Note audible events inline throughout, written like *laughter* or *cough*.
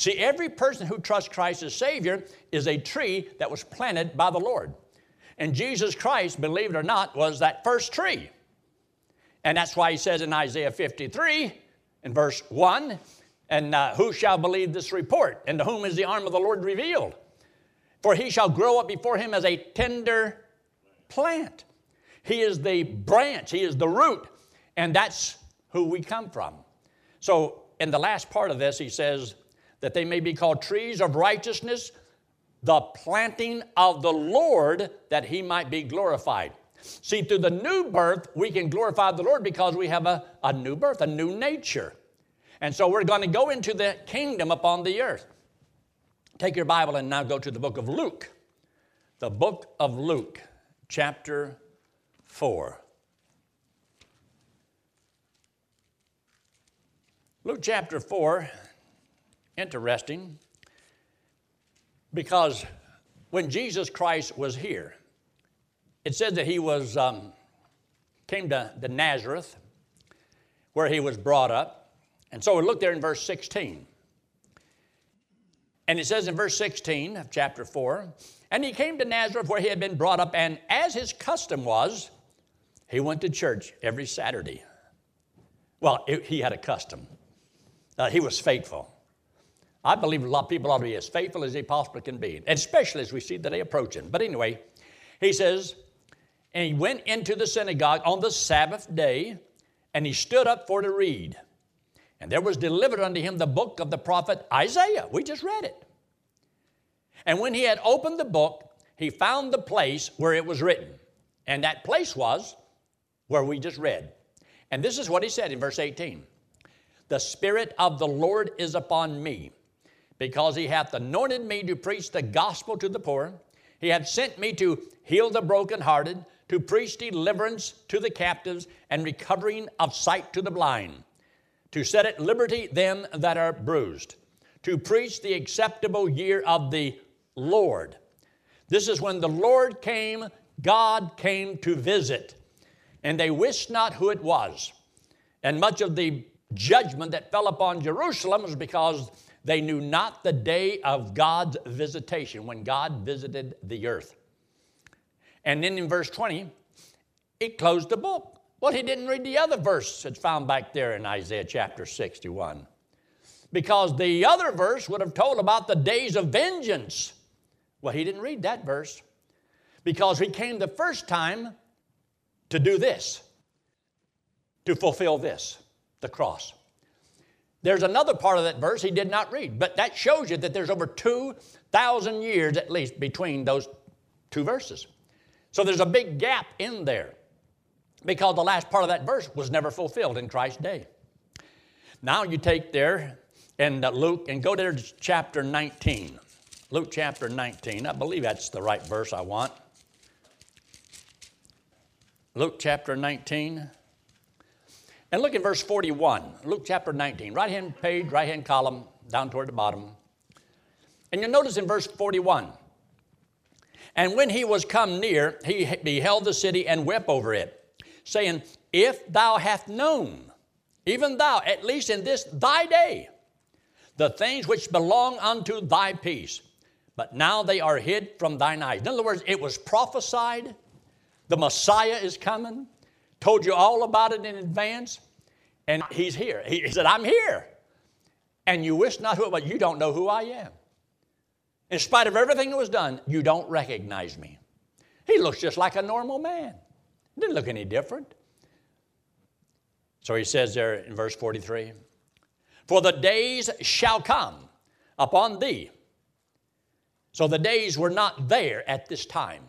See, every person who trusts Christ as Savior is a tree that was planted by the Lord. And Jesus Christ, believe it or not, was that first tree. And that's why he says in Isaiah 53, in verse 1, and uh, who shall believe this report? And to whom is the arm of the Lord revealed? For he shall grow up before him as a tender plant. He is the branch, he is the root, and that's who we come from. So, in the last part of this, he says that they may be called trees of righteousness, the planting of the Lord, that he might be glorified. See, through the new birth, we can glorify the Lord because we have a, a new birth, a new nature. And so we're going to go into the kingdom upon the earth. Take your Bible and now go to the book of Luke. The book of Luke, chapter 4. Luke chapter 4, interesting, because when Jesus Christ was here, it said that he was um, came to the Nazareth, where he was brought up. And so we look there in verse 16. And it says in verse 16 of chapter 4 And he came to Nazareth where he had been brought up, and as his custom was, he went to church every Saturday. Well, it, he had a custom, uh, he was faithful. I believe a lot of people ought to be as faithful as they possibly can be, especially as we see the day approaching. But anyway, he says, and he went into the synagogue on the Sabbath day, and he stood up for to read. And there was delivered unto him the book of the prophet Isaiah. We just read it. And when he had opened the book, he found the place where it was written. And that place was where we just read. And this is what he said in verse 18 The Spirit of the Lord is upon me, because he hath anointed me to preach the gospel to the poor. He hath sent me to heal the brokenhearted to preach deliverance to the captives and recovering of sight to the blind, to set at liberty them that are bruised, to preach the acceptable year of the Lord. This is when the Lord came, God came to visit, and they wist not who it was. And much of the judgment that fell upon Jerusalem was because they knew not the day of God's visitation, when God visited the earth. And then in verse 20, it closed the book. Well, he didn't read the other verse that's found back there in Isaiah chapter 61. Because the other verse would have told about the days of vengeance. Well, he didn't read that verse. Because he came the first time to do this, to fulfill this, the cross. There's another part of that verse he did not read, but that shows you that there's over 2,000 years at least between those two verses. So there's a big gap in there because the last part of that verse was never fulfilled in Christ's day. Now you take there and uh, Luke and go there to chapter 19. Luke chapter 19. I believe that's the right verse I want. Luke chapter 19. And look at verse 41. Luke chapter 19. Right hand page, right hand column, down toward the bottom. And you'll notice in verse 41 and when he was come near, he beheld the city and wept over it, saying, If thou hast known, even thou, at least in this thy day, the things which belong unto thy peace, but now they are hid from thine eyes. In other words, it was prophesied, the Messiah is coming, told you all about it in advance, and he's here. He said, I'm here. And you wish not who it was. You don't know who I am. In spite of everything that was done, you don't recognize me. He looks just like a normal man. Didn't look any different. So he says there in verse 43 For the days shall come upon thee. So the days were not there at this time.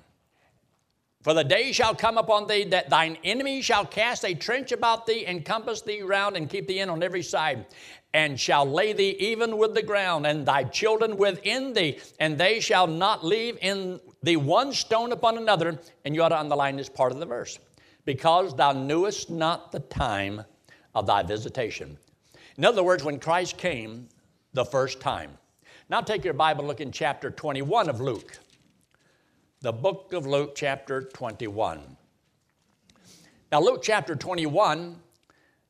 For the day shall come upon thee that thine enemy shall cast a trench about thee, encompass thee round, and keep thee in on every side and shall lay thee even with the ground, and thy children within thee, and they shall not leave in thee one stone upon another. And you ought to underline this part of the verse because thou knewest not the time of thy visitation. In other words, when Christ came the first time. Now take your Bible, look in chapter 21 of Luke. The book of Luke, chapter 21. Now, Luke chapter 21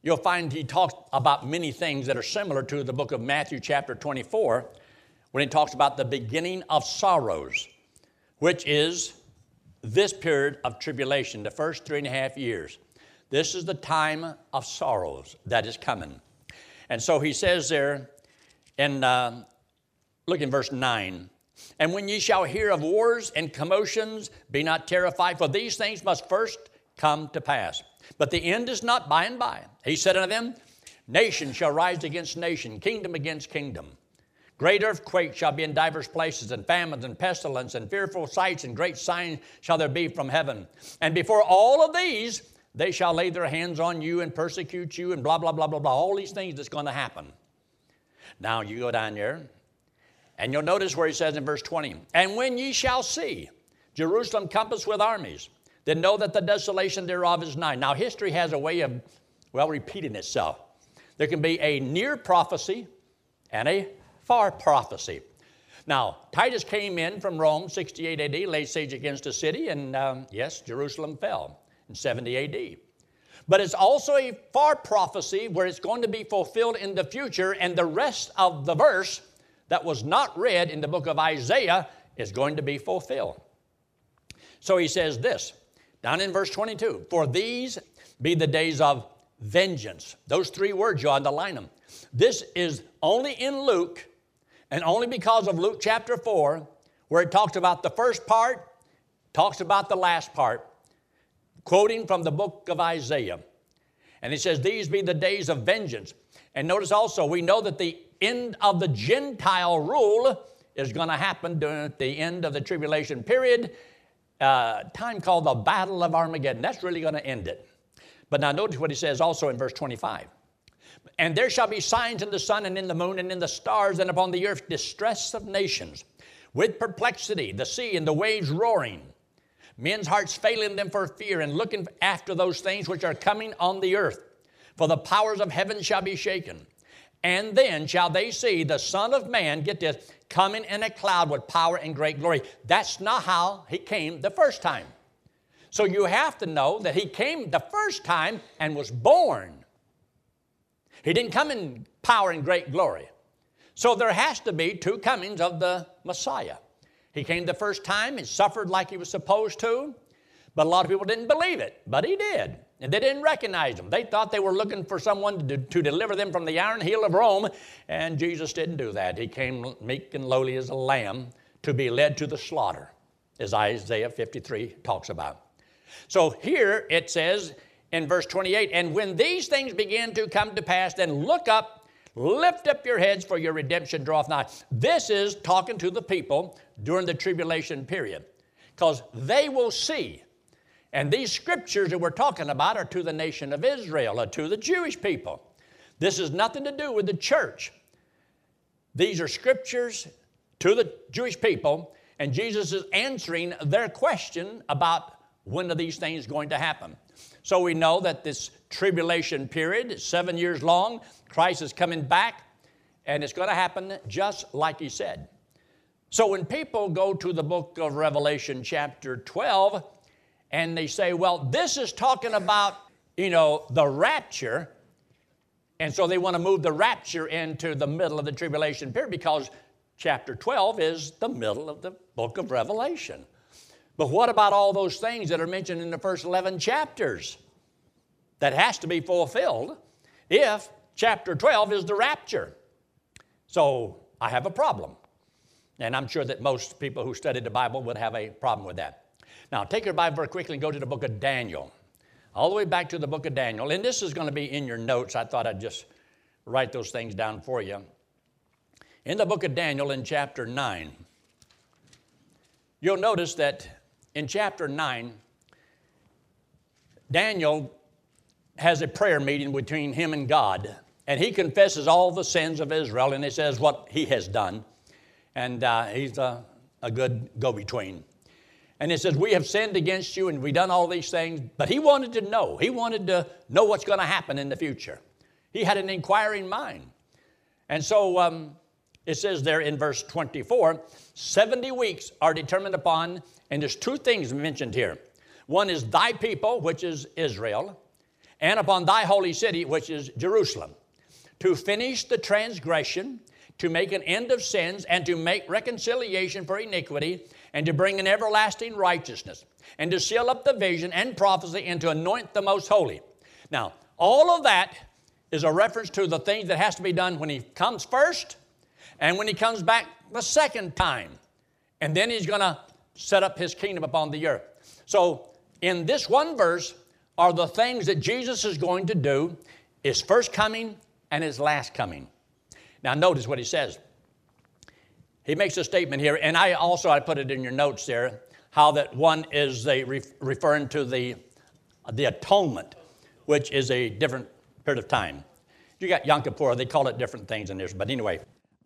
you'll find he talks about many things that are similar to the book of Matthew, chapter 24, when he talks about the beginning of sorrows, which is this period of tribulation, the first three and a half years. This is the time of sorrows that is coming. And so he says there, in, uh, look in verse 9, and when ye shall hear of wars and commotions, be not terrified, for these things must first come to pass. But the end is not by and by. He said unto them, Nation shall rise against nation, kingdom against kingdom. Great earthquakes shall be in divers places, and famines and pestilence, and fearful sights and great signs shall there be from heaven. And before all of these, they shall lay their hands on you and persecute you, and blah, blah, blah, blah, blah. All these things that's going to happen. Now you go down there, and you'll notice where he says in verse 20, And when ye shall see Jerusalem compassed with armies, then know that the desolation thereof is nigh. Now, history has a way of, well, repeating itself. There can be a near prophecy and a far prophecy. Now, Titus came in from Rome, 68 AD, laid siege against the city, and um, yes, Jerusalem fell in 70 AD. But it's also a far prophecy where it's going to be fulfilled in the future, and the rest of the verse that was not read in the book of Isaiah is going to be fulfilled. So he says this down in verse 22 For these be the days of vengeance. Those three words, you underline them. This is only in Luke, and only because of Luke chapter 4, where it talks about the first part, talks about the last part, quoting from the book of Isaiah. And he says, These be the days of vengeance. And notice also, we know that the end of the Gentile rule is going to happen during the end of the tribulation period, uh, time called the Battle of Armageddon. That's really going to end it. But now notice what he says also in verse 25. And there shall be signs in the sun and in the moon and in the stars and upon the earth distress of nations, with perplexity, the sea and the waves roaring, men's hearts failing them for fear and looking after those things which are coming on the earth. For the powers of heaven shall be shaken. And then shall they see the Son of Man, get this, coming in a cloud with power and great glory. That's not how he came the first time. So you have to know that he came the first time and was born. He didn't come in power and great glory. So there has to be two comings of the Messiah. He came the first time and suffered like he was supposed to, but a lot of people didn't believe it, but he did. And they didn't recognize him. They thought they were looking for someone to, to deliver them from the iron heel of Rome, and Jesus didn't do that. He came meek and lowly as a lamb to be led to the slaughter, as Isaiah 53 talks about. So here it says in verse 28 And when these things begin to come to pass, then look up, lift up your heads, for your redemption draweth nigh. This is talking to the people during the tribulation period, because they will see and these scriptures that we're talking about are to the nation of Israel, or to the Jewish people. This has nothing to do with the church. These are scriptures to the Jewish people, and Jesus is answering their question about when are these things going to happen. So we know that this tribulation period is seven years long. Christ is coming back, and it's going to happen just like he said. So when people go to the book of Revelation, chapter 12, and they say, well, this is talking about, you know, the rapture. And so they want to move the rapture into the middle of the tribulation period because chapter 12 is the middle of the book of Revelation. But what about all those things that are mentioned in the first 11 chapters? That has to be fulfilled if chapter 12 is the rapture. So I have a problem. And I'm sure that most people who study the Bible would have a problem with that. Now, take your Bible very quickly and go to the book of Daniel. All the way back to the book of Daniel. And this is going to be in your notes. I thought I'd just write those things down for you. In the book of Daniel, in chapter 9, you'll notice that in chapter 9, Daniel has a prayer meeting between him and God, and he confesses all the sins of Israel, and he says what he has done. And uh, he's a, a good go between. And it says, We have sinned against you and we've done all these things. But he wanted to know. He wanted to know what's going to happen in the future. He had an inquiring mind. And so um, it says there in verse 24 70 weeks are determined upon, and there's two things mentioned here. One is thy people, which is Israel, and upon thy holy city, which is Jerusalem, to finish the transgression, to make an end of sins, and to make reconciliation for iniquity, and to bring an everlasting righteousness, and to seal up the vision and prophecy, and to anoint the most holy. Now, all of that is a reference to the things that has to be done when he comes first and when he comes back the second time. And then he's going to set up his kingdom upon the earth. So, in this one verse are the things that Jesus is going to do his first coming and his last coming. Now, notice what he says. He makes a statement here, and I also I put it in your notes there, how that one is a referring to the, the atonement, which is a different period of time. You got Yom Kippur, they call it different things in this, but anyway,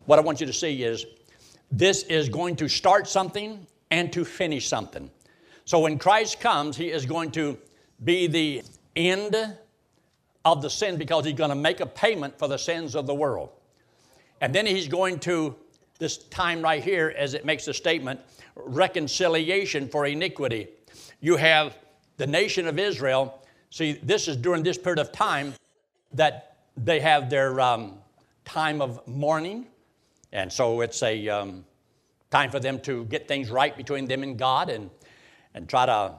what I want you to see is this is going to start something and to finish something. So when Christ comes, he is going to be the end of the sin because he's going to make a payment for the sins of the world. And then he's going to, this time right here, as it makes a statement, reconciliation for iniquity. You have the nation of Israel. See, this is during this period of time that they have their um, time of mourning. And so it's a um, time for them to get things right between them and God and, and try to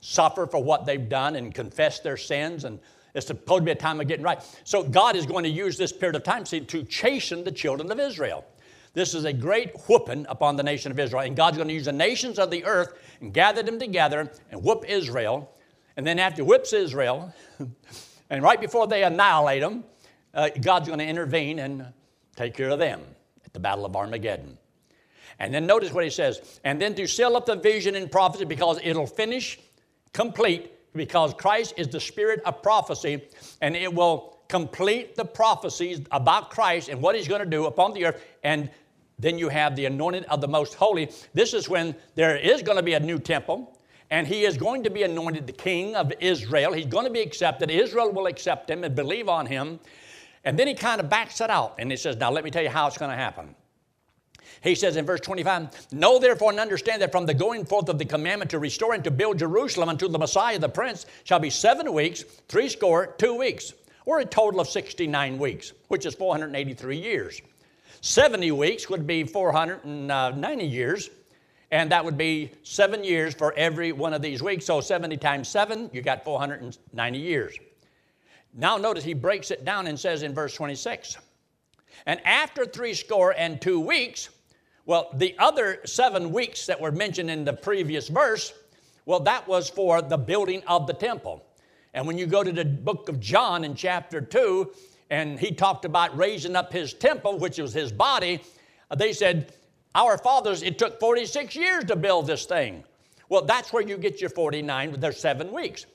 suffer for what they've done and confess their sins. And it's supposed to be a time of getting right. So God is going to use this period of time see, to chasten the children of Israel. This is a great whooping upon the nation of Israel. And God's going to use the nations of the earth and gather them together and whoop Israel. And then after whips Israel, *laughs* and right before they annihilate them, uh, God's going to intervene and take care of them at the Battle of Armageddon. And then notice what he says, and then to seal up the vision and prophecy because it'll finish complete because Christ is the spirit of prophecy and it will complete the prophecies about Christ and what he's going to do upon the earth and then you have the anointed of the most holy. This is when there is going to be a new temple and he is going to be anointed the king of Israel. He's going to be accepted. Israel will accept him and believe on him. And then he kind of backs it out and he says, Now let me tell you how it's going to happen. He says in verse 25, Know therefore and understand that from the going forth of the commandment to restore and to build Jerusalem unto the Messiah the Prince shall be seven weeks, three score, two weeks, or a total of 69 weeks, which is 483 years. 70 weeks would be 490 years, and that would be seven years for every one of these weeks. So 70 times seven, you got 490 years. Now notice he breaks it down and says in verse 26, and after three score and two weeks, well, the other seven weeks that were mentioned in the previous verse, well, that was for the building of the temple. And when you go to the book of John in chapter 2, and he talked about raising up his temple, which was his body, they said, Our fathers, it took 46 years to build this thing. Well, that's where you get your 49, there's seven weeks.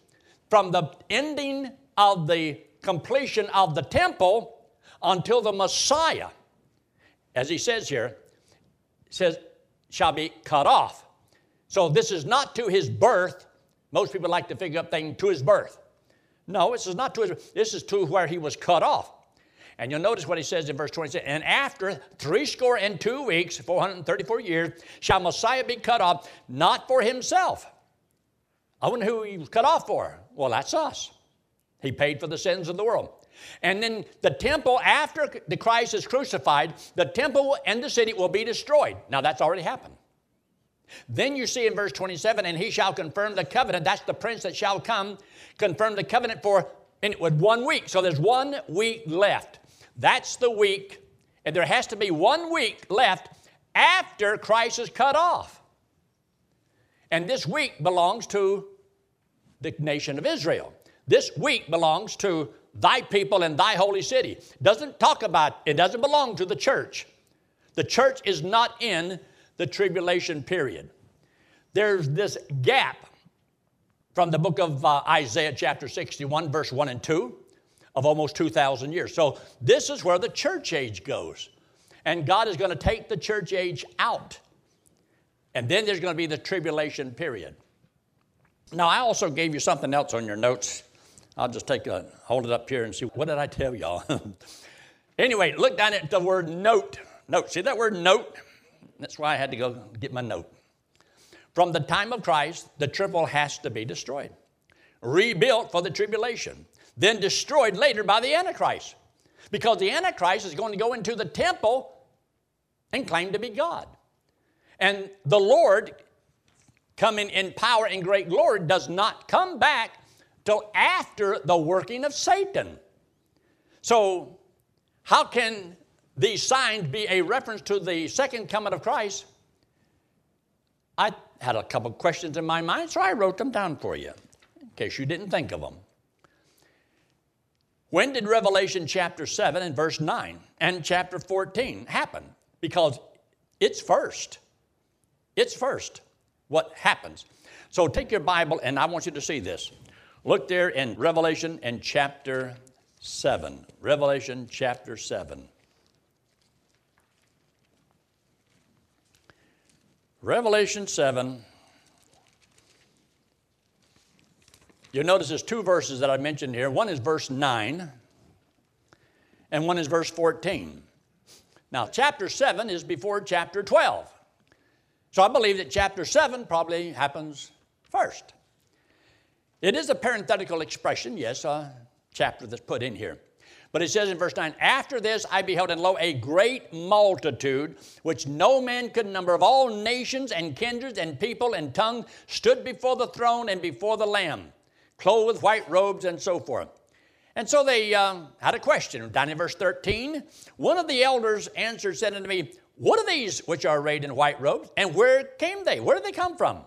From the ending of the completion of the temple until the Messiah, as he says here, says, shall be cut off. So this is not to his birth. Most people like to figure up things to his birth. No, this is not to his this is to where he was cut off. And you'll notice what he says in verse 26 And after three score and two weeks, 434 years, shall Messiah be cut off, not for himself. I wonder who he was cut off for. Well, that's us. He paid for the sins of the world. And then the temple, after the Christ is crucified, the temple and the city will be destroyed. Now, that's already happened. Then you see in verse 27, and he shall confirm the covenant. That's the prince that shall come, confirm the covenant for in, was one week. So there's one week left. That's the week, and there has to be one week left after Christ is cut off. And this week belongs to the nation of Israel. This week belongs to thy people and thy holy city. Doesn't talk about, it doesn't belong to the church. The church is not in the tribulation period. There's this gap from the book of uh, Isaiah, chapter 61, verse 1 and 2, of almost 2,000 years. So this is where the church age goes. And God is going to take the church age out. And then there's going to be the tribulation period. Now, I also gave you something else on your notes I'll just take a, hold it up here and see, what did I tell y'all? *laughs* anyway, look down at the word note. Note, see that word note? That's why I had to go get my note. From the time of Christ, the triple has to be destroyed. rebuilt for the tribulation, then destroyed later by the Antichrist. Because the Antichrist is going to go into the temple and claim to be God. And the Lord, coming in power and great glory, does not come back till after the working of Satan. So, how can these signs be a reference to the second coming of Christ? I had a couple questions in my mind, so I wrote them down for you, in case you didn't think of them. When did Revelation chapter 7 and verse 9 and chapter 14 happen? Because it's first. It's first what happens. So take your Bible, and I want you to see this. Look there in Revelation and chapter 7. Revelation chapter 7. Revelation 7. You'll notice there's two verses that I mentioned here. One is verse 9, and one is verse 14. Now, chapter 7 is before chapter 12. So I believe that chapter 7 probably happens first. It is a parenthetical expression, yes, a chapter that's put in here. But it says in verse 9, After this I beheld, and lo, a great multitude, which no man could number, of all nations and kindreds and people and tongue, stood before the throne and before the Lamb, clothed with white robes and so forth. And so they uh, had a question. Down in verse 13, one of the elders answered, said unto me, What are these which are arrayed in white robes? And where came they? Where did they come from?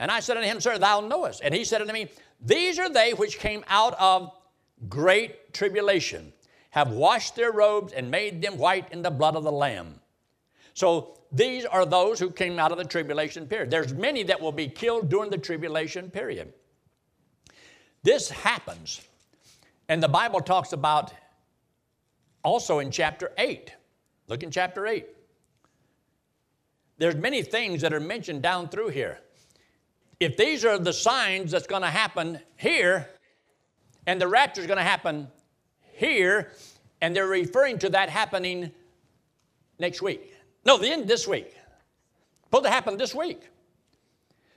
And I said unto him, Sir, thou knowest. And he said unto me, These are they which came out of great tribulation, have washed their robes and made them white in the blood of the Lamb. So these are those who came out of the tribulation period. There's many that will be killed during the tribulation period. This happens, and the Bible talks about also in chapter 8. Look in chapter 8. There's many things that are mentioned down through here. If these are the signs that's going to happen here, and the rapture is going to happen here, and they're referring to that happening next week. No, the end this week. Supposed to happen this week.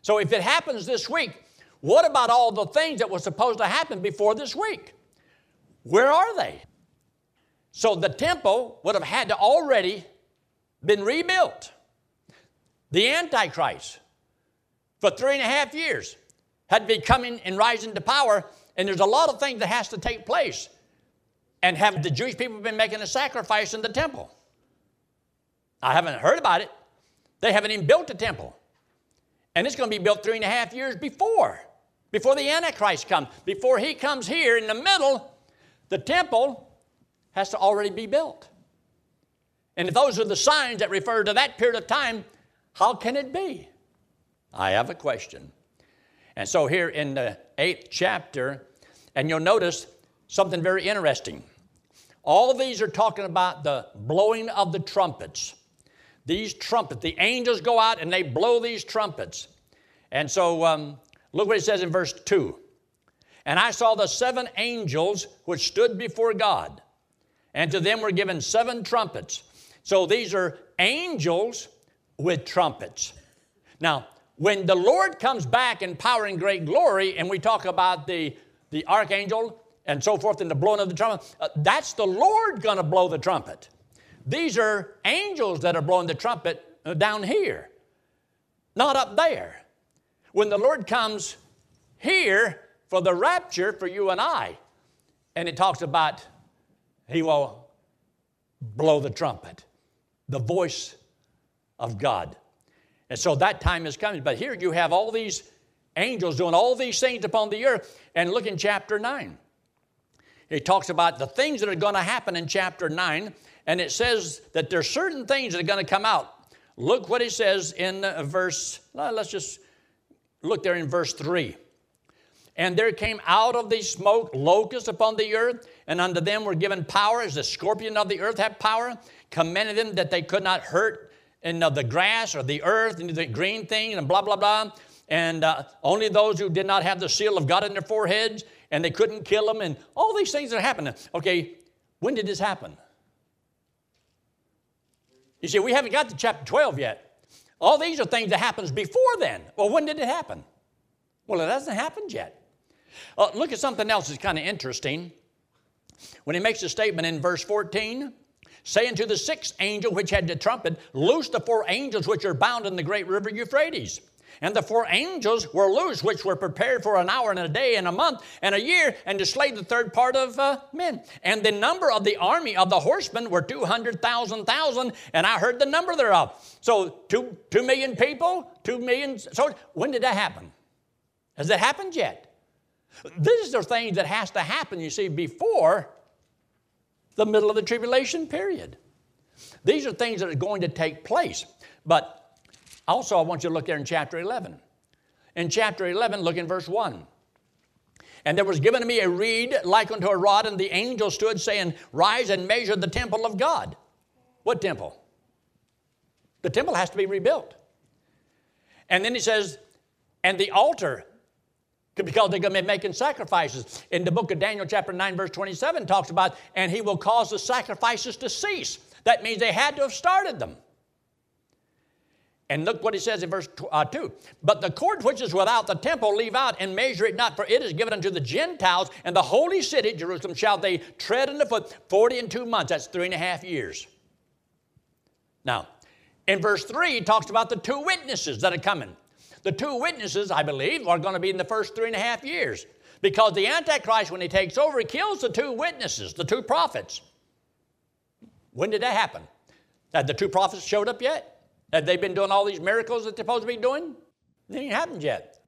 So if it happens this week, what about all the things that were supposed to happen before this week? Where are they? So the temple would have had to already been rebuilt. The Antichrist, for three and a half years, had been coming and rising to power and there's a lot of things that has to take place. And have the Jewish people been making a sacrifice in the temple? I haven't heard about it. They haven't even built the temple. And it's going to be built three and a half years before, before the Antichrist comes. Before he comes here in the middle, the temple has to already be built. And if those are the signs that refer to that period of time, how can it be? I have a question. And so, here in the eighth chapter, and you'll notice something very interesting. All these are talking about the blowing of the trumpets. These trumpets, the angels go out and they blow these trumpets. And so, um, look what it says in verse 2. And I saw the seven angels which stood before God, and to them were given seven trumpets. So these are angels with trumpets. Now, when the Lord comes back in power and great glory, and we talk about the, the archangel and so forth and the blowing of the trumpet, uh, that's the Lord going to blow the trumpet. These are angels that are blowing the trumpet uh, down here, not up there. When the Lord comes here for the rapture for you and I, and it talks about he will blow the trumpet, the voice of God. And so that time is coming. But here you have all these angels doing all these things upon the earth. And look in chapter 9. It talks about the things that are going to happen in chapter 9. And it says that there's certain things that are going to come out. Look what it says in uh, verse, let's just look there in verse 3. And there came out of the smoke locusts upon the earth, and unto them were given power, as the scorpion of the earth had power, commanded them that they could not hurt and of the grass or the earth and the green thing and blah, blah, blah. And uh, only those who did not have the seal of God in their foreheads and they couldn't kill them and all these things are happening. Okay, when did this happen? You see, we haven't got to chapter 12 yet. All these are things that happens before then. Well, when did it happen? Well, it hasn't happened yet. Uh, look at something else that's kind of interesting. When he makes a statement in verse 14, saying to the sixth angel which had the trumpet, Loose the four angels which are bound in the great river Euphrates. And the four angels were loose, which were prepared for an hour and a day and a month and a year, and to slay the third part of uh, men. And the number of the army of the horsemen were 200,000, thousand, and I heard the number thereof. So two, two million people, two million. So when did that happen? Has it happened yet? These are things that has to happen, you see, before the middle of the tribulation period. These are things that are going to take place. But also, I want you to look there in chapter 11. In chapter 11, look in verse 1. And there was given to me a reed like unto a rod, and the angel stood, saying, Rise and measure the temple of God. What temple? The temple has to be rebuilt. And then he says, And the altar, because they're going to be making sacrifices. In the book of Daniel, chapter 9, verse 27, talks about, And he will cause the sacrifices to cease. That means they had to have started them. And look what he says in verse uh, 2. But the court which is without the temple leave out and measure it not, for it is given unto the Gentiles, and the holy city, Jerusalem, shall they tread underfoot 40 and two months. That's three and a half years. Now, in verse 3, he talks about the two witnesses that are coming. The two witnesses, I believe, are going to be in the first three and a half years. Because the Antichrist, when he takes over, he kills the two witnesses, the two prophets. When did that happen? Had the two prophets showed up yet? Have they been doing all these miracles that they're supposed to be doing? It ain't happened yet.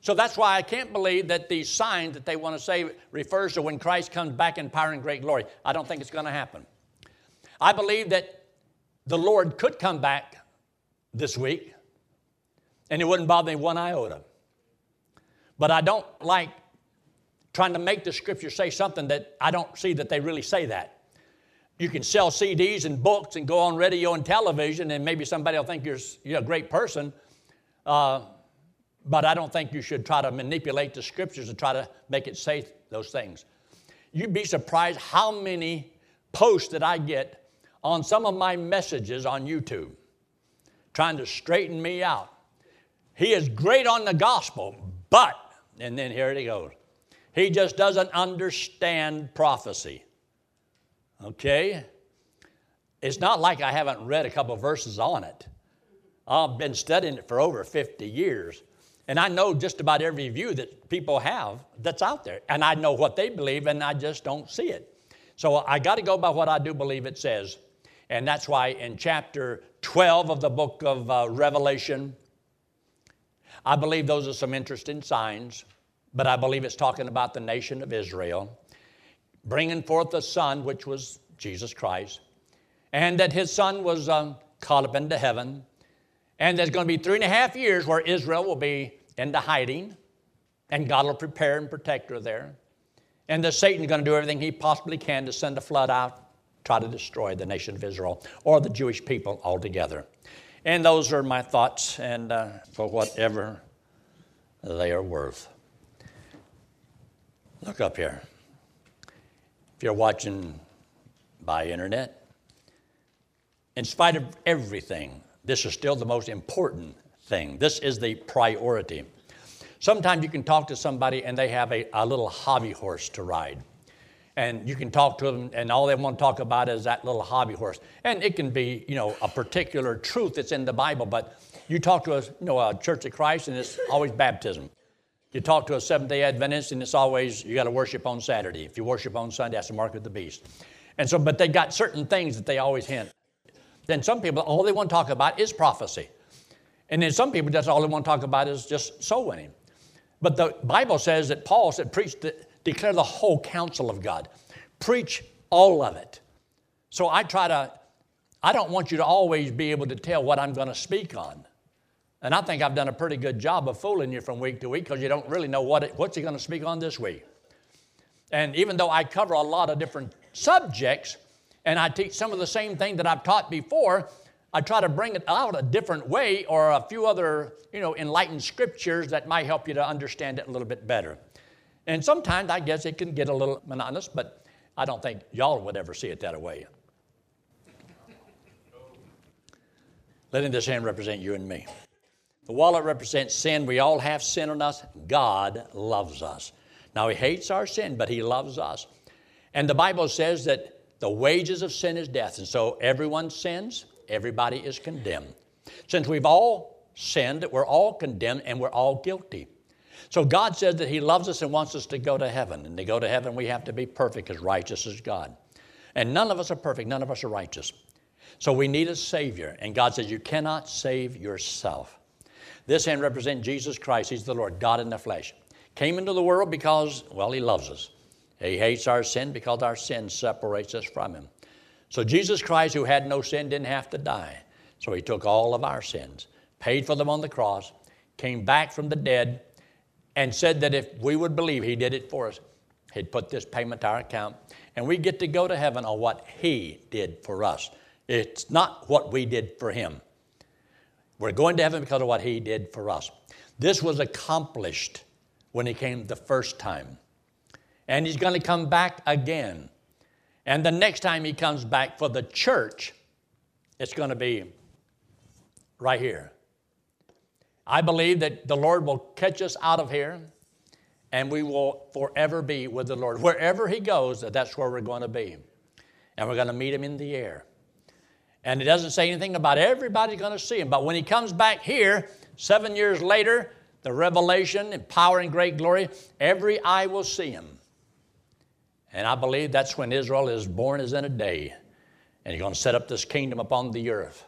So that's why I can't believe that these signs that they want to say refers to when Christ comes back in power and great glory. I don't think it's going to happen. I believe that the Lord could come back this week and it wouldn't bother me one iota. But I don't like trying to make the scripture say something that I don't see that they really say that. You can sell CDs and books and go on radio and television, and maybe somebody will think you're, you're a great person. Uh, but I don't think you should try to manipulate the scriptures and try to make it say those things. You'd be surprised how many posts that I get on some of my messages on YouTube trying to straighten me out. He is great on the gospel, but, and then here it goes, he just doesn't understand prophecy. Okay? It's not like I haven't read a couple verses on it. I've been studying it for over 50 years. And I know just about every view that people have that's out there. And I know what they believe, and I just don't see it. So I got to go by what I do believe it says. And that's why in chapter 12 of the book of uh, Revelation, I believe those are some interesting signs, but I believe it's talking about the nation of Israel bringing forth a son, which was Jesus Christ, and that his son was um, caught up into heaven. And there's going to be three and a half years where Israel will be into hiding, and God will prepare and protect her there. And that Satan's going to do everything he possibly can to send a flood out, try to destroy the nation of Israel or the Jewish people altogether. And those are my thoughts, and uh, for whatever they are worth. Look up here. If you're watching by internet, in spite of everything, this is still the most important thing. This is the priority. Sometimes you can talk to somebody and they have a, a little hobby horse to ride. And you can talk to them, and all they want to talk about is that little hobby horse. And it can be, you know, a particular truth that's in the Bible, but you talk to a, you know, a Church of Christ, and it's always baptism. You talk to a Seventh day Adventist, and it's always you got to worship on Saturday. If you worship on Sunday, that's the mark of the beast. And so, but they got certain things that they always hint. Then some people, all they want to talk about is prophecy. And then some people, that's all they want to talk about is just soul winning. But the Bible says that Paul said, preach, the, declare the whole counsel of God. Preach all of it. So I try to, I don't want you to always be able to tell what I'm going to speak on. And I think I've done a pretty good job of fooling you from week to week because you don't really know what it, what's he going to speak on this week. And even though I cover a lot of different subjects and I teach some of the same thing that I've taught before, I try to bring it out a different way or a few other, you know, enlightened scriptures that might help you to understand it a little bit better. And sometimes I guess it can get a little monotonous, but I don't think y'all would ever see it that way. Letting this hand represent you and me. The wallet represents sin. We all have sin in us. God loves us. Now, He hates our sin, but He loves us. And the Bible says that the wages of sin is death. And so everyone sins, everybody is condemned. Since we've all sinned, we're all condemned and we're all guilty. So God says that He loves us and wants us to go to heaven. And to go to heaven, we have to be perfect, as righteous as God. And none of us are perfect, none of us are righteous. So we need a Savior. And God says, You cannot save yourself. This hand represents Jesus Christ. He's the Lord, God in the flesh. Came into the world because, well, He loves us. He hates our sin because our sin separates us from Him. So Jesus Christ, who had no sin, didn't have to die. So He took all of our sins, paid for them on the cross, came back from the dead, and said that if we would believe He did it for us, He'd put this payment to our account, and we get to go to heaven on what He did for us. It's not what we did for Him. We're going to heaven because of what He did for us. This was accomplished when He came the first time. And He's going to come back again. And the next time He comes back for the church, it's going to be right here. I believe that the Lord will catch us out of here and we will forever be with the Lord. Wherever He goes, that's where we're going to be. And we're going to meet Him in the air. And it doesn't say anything about everybody going to see Him. But when He comes back here, seven years later, the revelation and power and great glory, every eye will see Him. And I believe that's when Israel is born as in a day. And He's going to set up this kingdom upon the earth.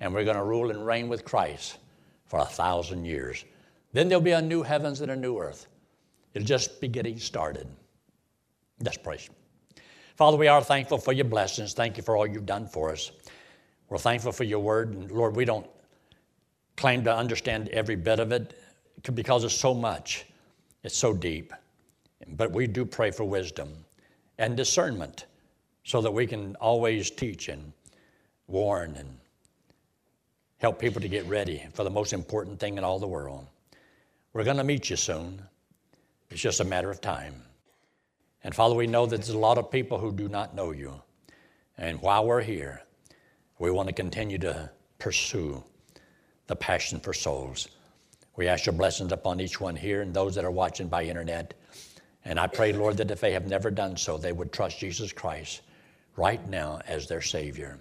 And we're going to rule and reign with Christ for a thousand years. Then there'll be a new heavens and a new earth. It'll just be getting started. Let's pray. Father, we are thankful for your blessings. Thank you for all you've done for us. We're thankful for your word. And Lord, we don't claim to understand every bit of it because it's so much, it's so deep. But we do pray for wisdom and discernment so that we can always teach and warn and help people to get ready for the most important thing in all the world. We're going to meet you soon. It's just a matter of time. And Father, we know that there's a lot of people who do not know you. And while we're here, we want to continue to pursue the passion for souls. We ask your blessings upon each one here and those that are watching by internet. And I pray, Lord, that if they have never done so, they would trust Jesus Christ right now as their Savior.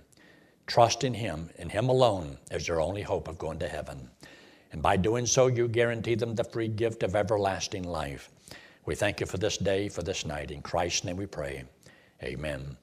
Trust in Him and Him alone as their only hope of going to heaven. And by doing so, you guarantee them the free gift of everlasting life. We thank you for this day, for this night. In Christ's name we pray. Amen.